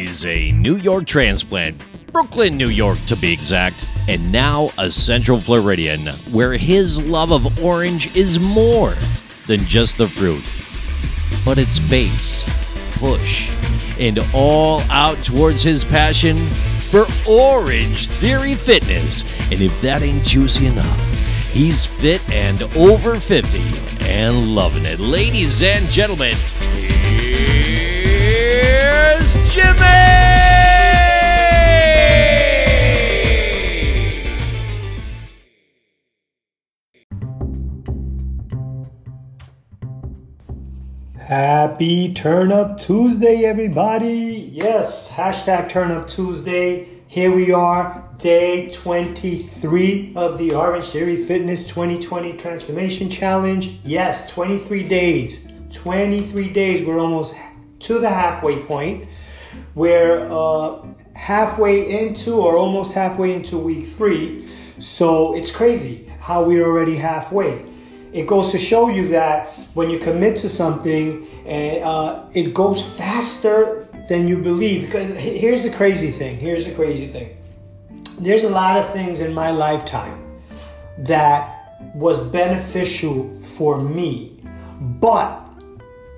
He's a New York transplant, Brooklyn, New York to be exact, and now a Central Floridian, where his love of orange is more than just the fruit, but its base, push, and all out towards his passion for Orange Theory Fitness. And if that ain't juicy enough, he's fit and over 50 and loving it. Ladies and gentlemen, here's Jimmy! Happy Turn Up Tuesday, everybody. Yes, hashtag Turn Up Tuesday. Here we are, day 23 of the Orange Theory Fitness 2020 Transformation Challenge. Yes, 23 days. 23 days. We're almost to the halfway point. We're uh, halfway into, or almost halfway into week three. So it's crazy how we're already halfway it goes to show you that when you commit to something, uh, it goes faster than you believe. Because here's the crazy thing. Here's the crazy thing. There's a lot of things in my lifetime that was beneficial for me, but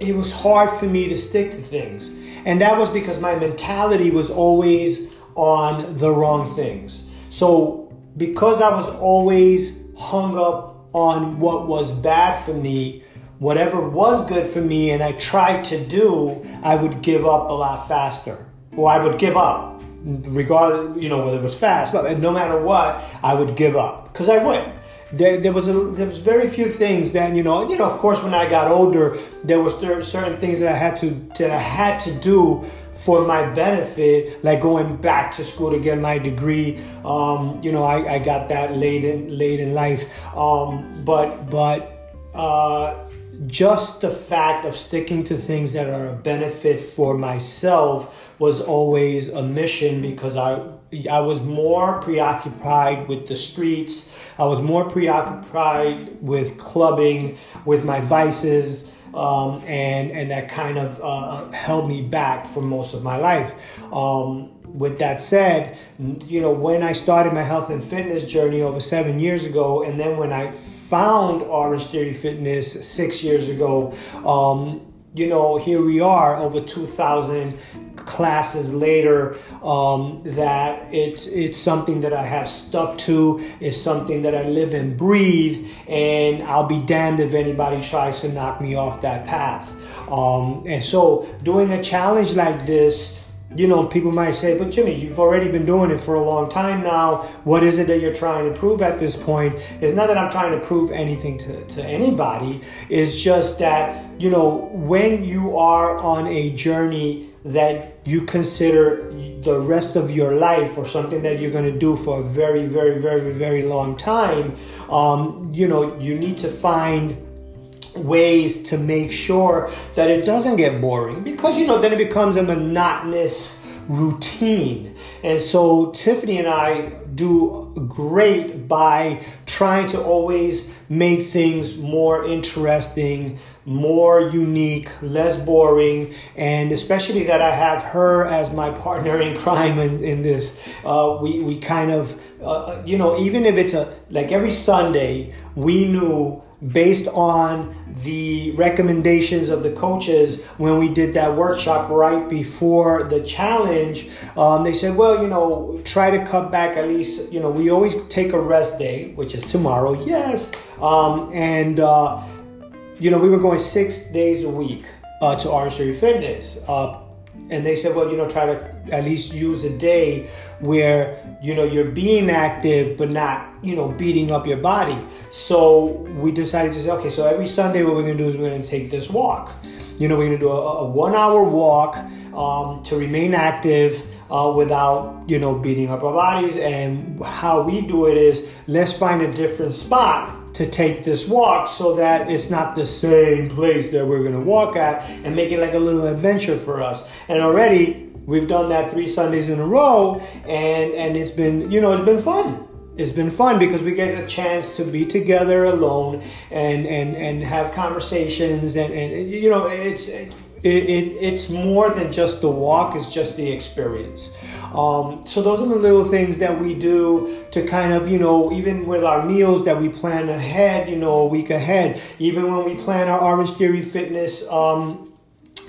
it was hard for me to stick to things. And that was because my mentality was always on the wrong things. So, because I was always hung up on what was bad for me, whatever was good for me and I tried to do, I would give up a lot faster. Or I would give up, regardless, you know, whether it was fast, no matter what, I would give up. Because I would. There, there, was a, there was very few things that you know you know of course when I got older there was certain things that I had to that I had to do for my benefit, like going back to school to get my degree. Um, you know, I, I got that late in late in life. Um, but but uh, just the fact of sticking to things that are a benefit for myself was always a mission because I I was more preoccupied with the streets. I was more preoccupied with clubbing, with my vices um, and and that kind of uh, held me back for most of my life. Um, with that said, you know, when I started my health and fitness journey over seven years ago, and then when I found Orange Theory Fitness six years ago, um, you know, here we are over 2,000 classes later um, that it's it's something that I have stuck to. It's something that I live and breathe, and I'll be damned if anybody tries to knock me off that path. Um, and so, doing a challenge like this you know, people might say, but Jimmy, you've already been doing it for a long time now. What is it that you're trying to prove at this point? It's not that I'm trying to prove anything to, to anybody. It's just that, you know, when you are on a journey that you consider the rest of your life or something that you're going to do for a very, very, very, very long time, um, you know, you need to find ways to make sure that it doesn't get boring because you know then it becomes a monotonous routine. And so tiffany and i do great by trying to always make things more interesting more unique less boring and especially that i have her as my partner in crime in, in this uh, we, we kind of uh, you know even if it's a like every sunday we knew based on the recommendations of the coaches when we did that workshop right before the challenge um, they said well you know try to cut back at least you know we always take a rest day which is tomorrow. Yes. Um, and uh, you know we were going six days a week uh, to Orange Theory Fitness uh, and they said well you know try to at least use a day where you know you're being active but not you know beating up your body. So we decided to say okay so every sunday what we're to do is we're to take this walk. You know we're to do a, a one hour walk um, to remain active uh, without you know beating up our bodies. And how we do it is let's find a different spot to take this walk so that it's not the same place that we're going to walk at and make it like a little adventure for us and already We've done that three Sundays in a row, and and it's been you know it's been fun. It's been fun because we get a chance to be together alone and and and have conversations and and you know it's it, it, it's more than just the walk, it's just the experience. Um, so those are the little things that we do to kind of, you know, even with our meals that we plan ahead, you know, a week ahead, even when we plan our Orange Theory Fitness um,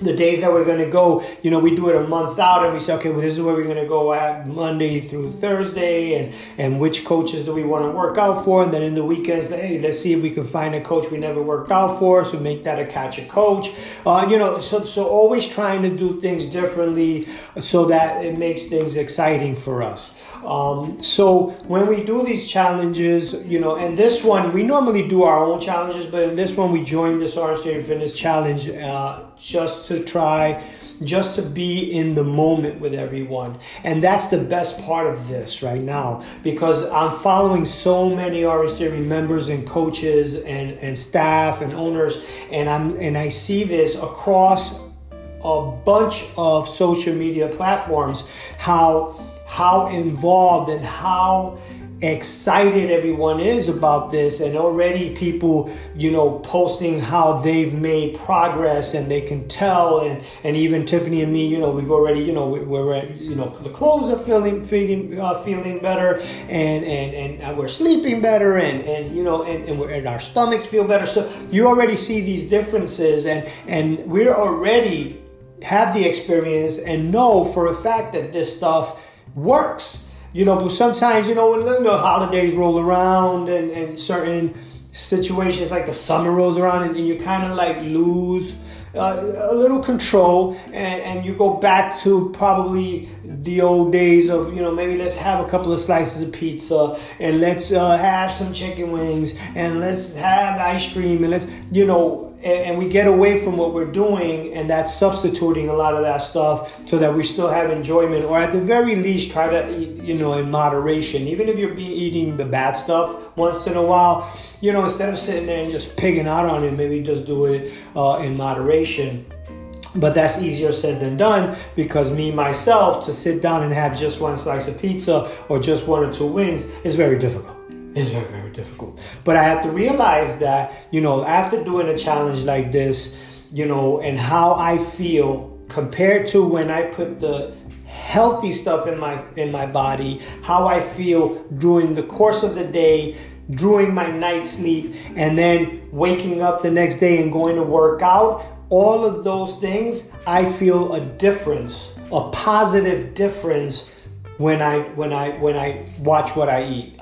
the days that we're going to go, you know, we do it a month out and we say, okay, well, this is where we're going to go at Monday through Thursday and, and which coaches do we want to work out for? And then in the weekends, hey, let's see if we can find a coach we never worked out for. So make that a catch a coach. Uh, you know, so, so always trying to do things differently so that it makes things exciting for us. Um, so when we do these challenges, you know, and this one, we normally do our own challenges, but in this one, we joined this Theory Fitness Challenge uh, just to try, just to be in the moment with everyone. And that's the best part of this right now because I'm following so many Orange members and coaches and, and staff and owners, and I'm and I see this across a bunch of social media platforms how how involved and how excited everyone is about this. And already people you know posting how they've made progress and they can tell. And and even tiffany and me you know we've already you know we're at, you know the clothes are feeling feeling uh, feeling better and and and we're sleeping better and and you know and, and, and our stomachs feel better. So you already see these differences and and we're already have the experience and know for a fact that this stuff works. You know, but sometimes, you know, when the holidays roll around and, and certain situations like the summer rolls around and, and you kind of like lose uh, a little control and, and you go back to probably the old days of you know maybe let's have a couple of slices of pizza and let's uh, have some chicken wings and let's have ice cream and let's you know and, we get away from what we're doing and that's substituting a lot of that stuff so that we still have enjoyment or at the very least try to eat you know in moderation. Even if you're eating the bad stuff once in a while you know instead of sitting there and just pigging out on it maybe just do it uh, in moderation. But that's easier said than done because me myself to sit down and have just one slice of pizza or just one or two wings is very difficult it's very very difficult but i have to realize that you know after doing a challenge like this you know and how i feel compared to when i put the healthy stuff in my in my body how i feel during the course of the day during my night sleep and then waking up the next day and going to work out all of those things, I feel a difference, a positive difference when I when I when I watch what I eat.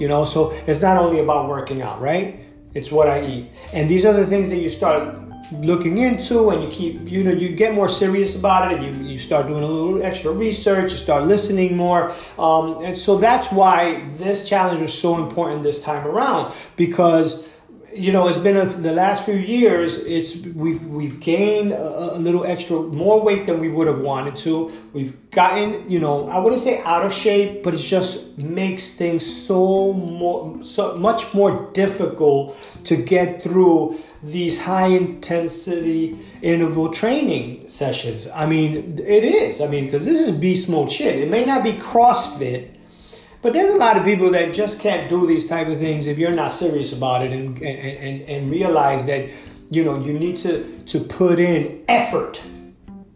You know, so it's not only about working out, right? It's what I eat. And these are the things that you start looking into and you keep you know you get more serious about it and you, you start doing a little extra research you start listening more um, and so that's why this challenge was so important this time around because you know, it's been a, the last few years. It's we've we've gained a, a, little extra more weight than we would have wanted to. We've gotten, you know, I wouldn't say out of shape, but it just makes things so more so much more difficult to get through these high intensity interval training sessions. I mean, it is. I mean, because this is beast mode shit. It may not be CrossFit but there's a lot of people that just can't do these type of things if you're not serious about it and, and, and, and realize that, you know, you need to, to put in effort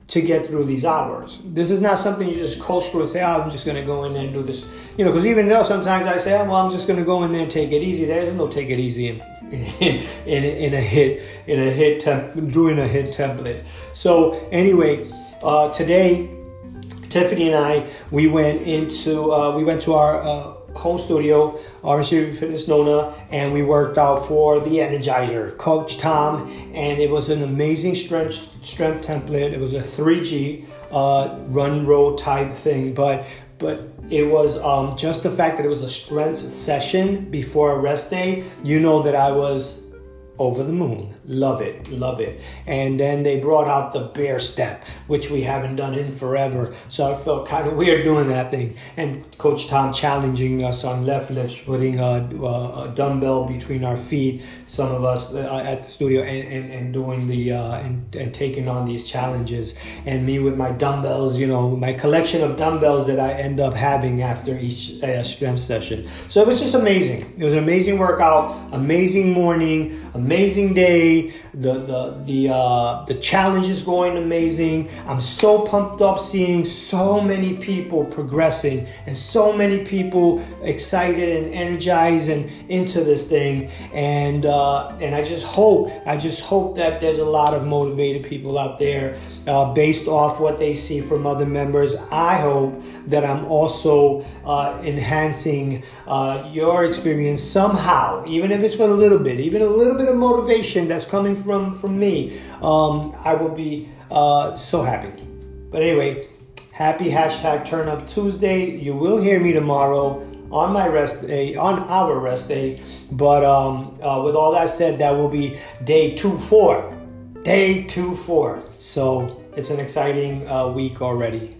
to get through these hours. This is not something you just coast through and say, oh, I'm just going to go in there and do this. You know, because even though sometimes I say, oh, well, I'm just going to go in there and take it easy. There's no take it easy in, in, in, in a hit, in a hit, temp, doing a hit template. So anyway, uh, today Tiffany and I, we went into uh, we went to our uh, home studio, Orange Theory Fitness Nona, and we worked out for the Energizer, Coach Tom, and it was an amazing strength strength template. It was a 3G uh, run row type thing, but but it was um, just the fact that it was a strength session before a rest day. You know that I was over the moon. Love it, love it. And then they brought out the bear step, which we haven't done in forever. So I felt kind of weird doing that thing. And Coach Tom challenging us on left lifts, putting a, a dumbbell between our feet. Some of us uh, at the studio and, and, and doing the uh, and, and taking on these challenges. And me with my dumbbells, you know, my collection of dumbbells that I end up having after each uh, strength session. So it was just amazing. It was an amazing workout, amazing morning amazing day. The the the uh, the challenge is going amazing. I'm so pumped up seeing so many people progressing and so many people excited and energized and into this thing. And uh, and I just hope I just hope that there's a lot of motivated people out there uh, based off what they see from other members. I hope that I'm also uh, enhancing uh, your experience somehow, even if it's for a little bit, even a little bit motivation that's coming from from me. Um, I will be uh, so happy. But anyway, happy hashtag Turn Up Tuesday. You will hear me tomorrow on my rest day, on our rest day. But um, uh, with all that said, that will be day two four, day two four. So it's an exciting uh, week already.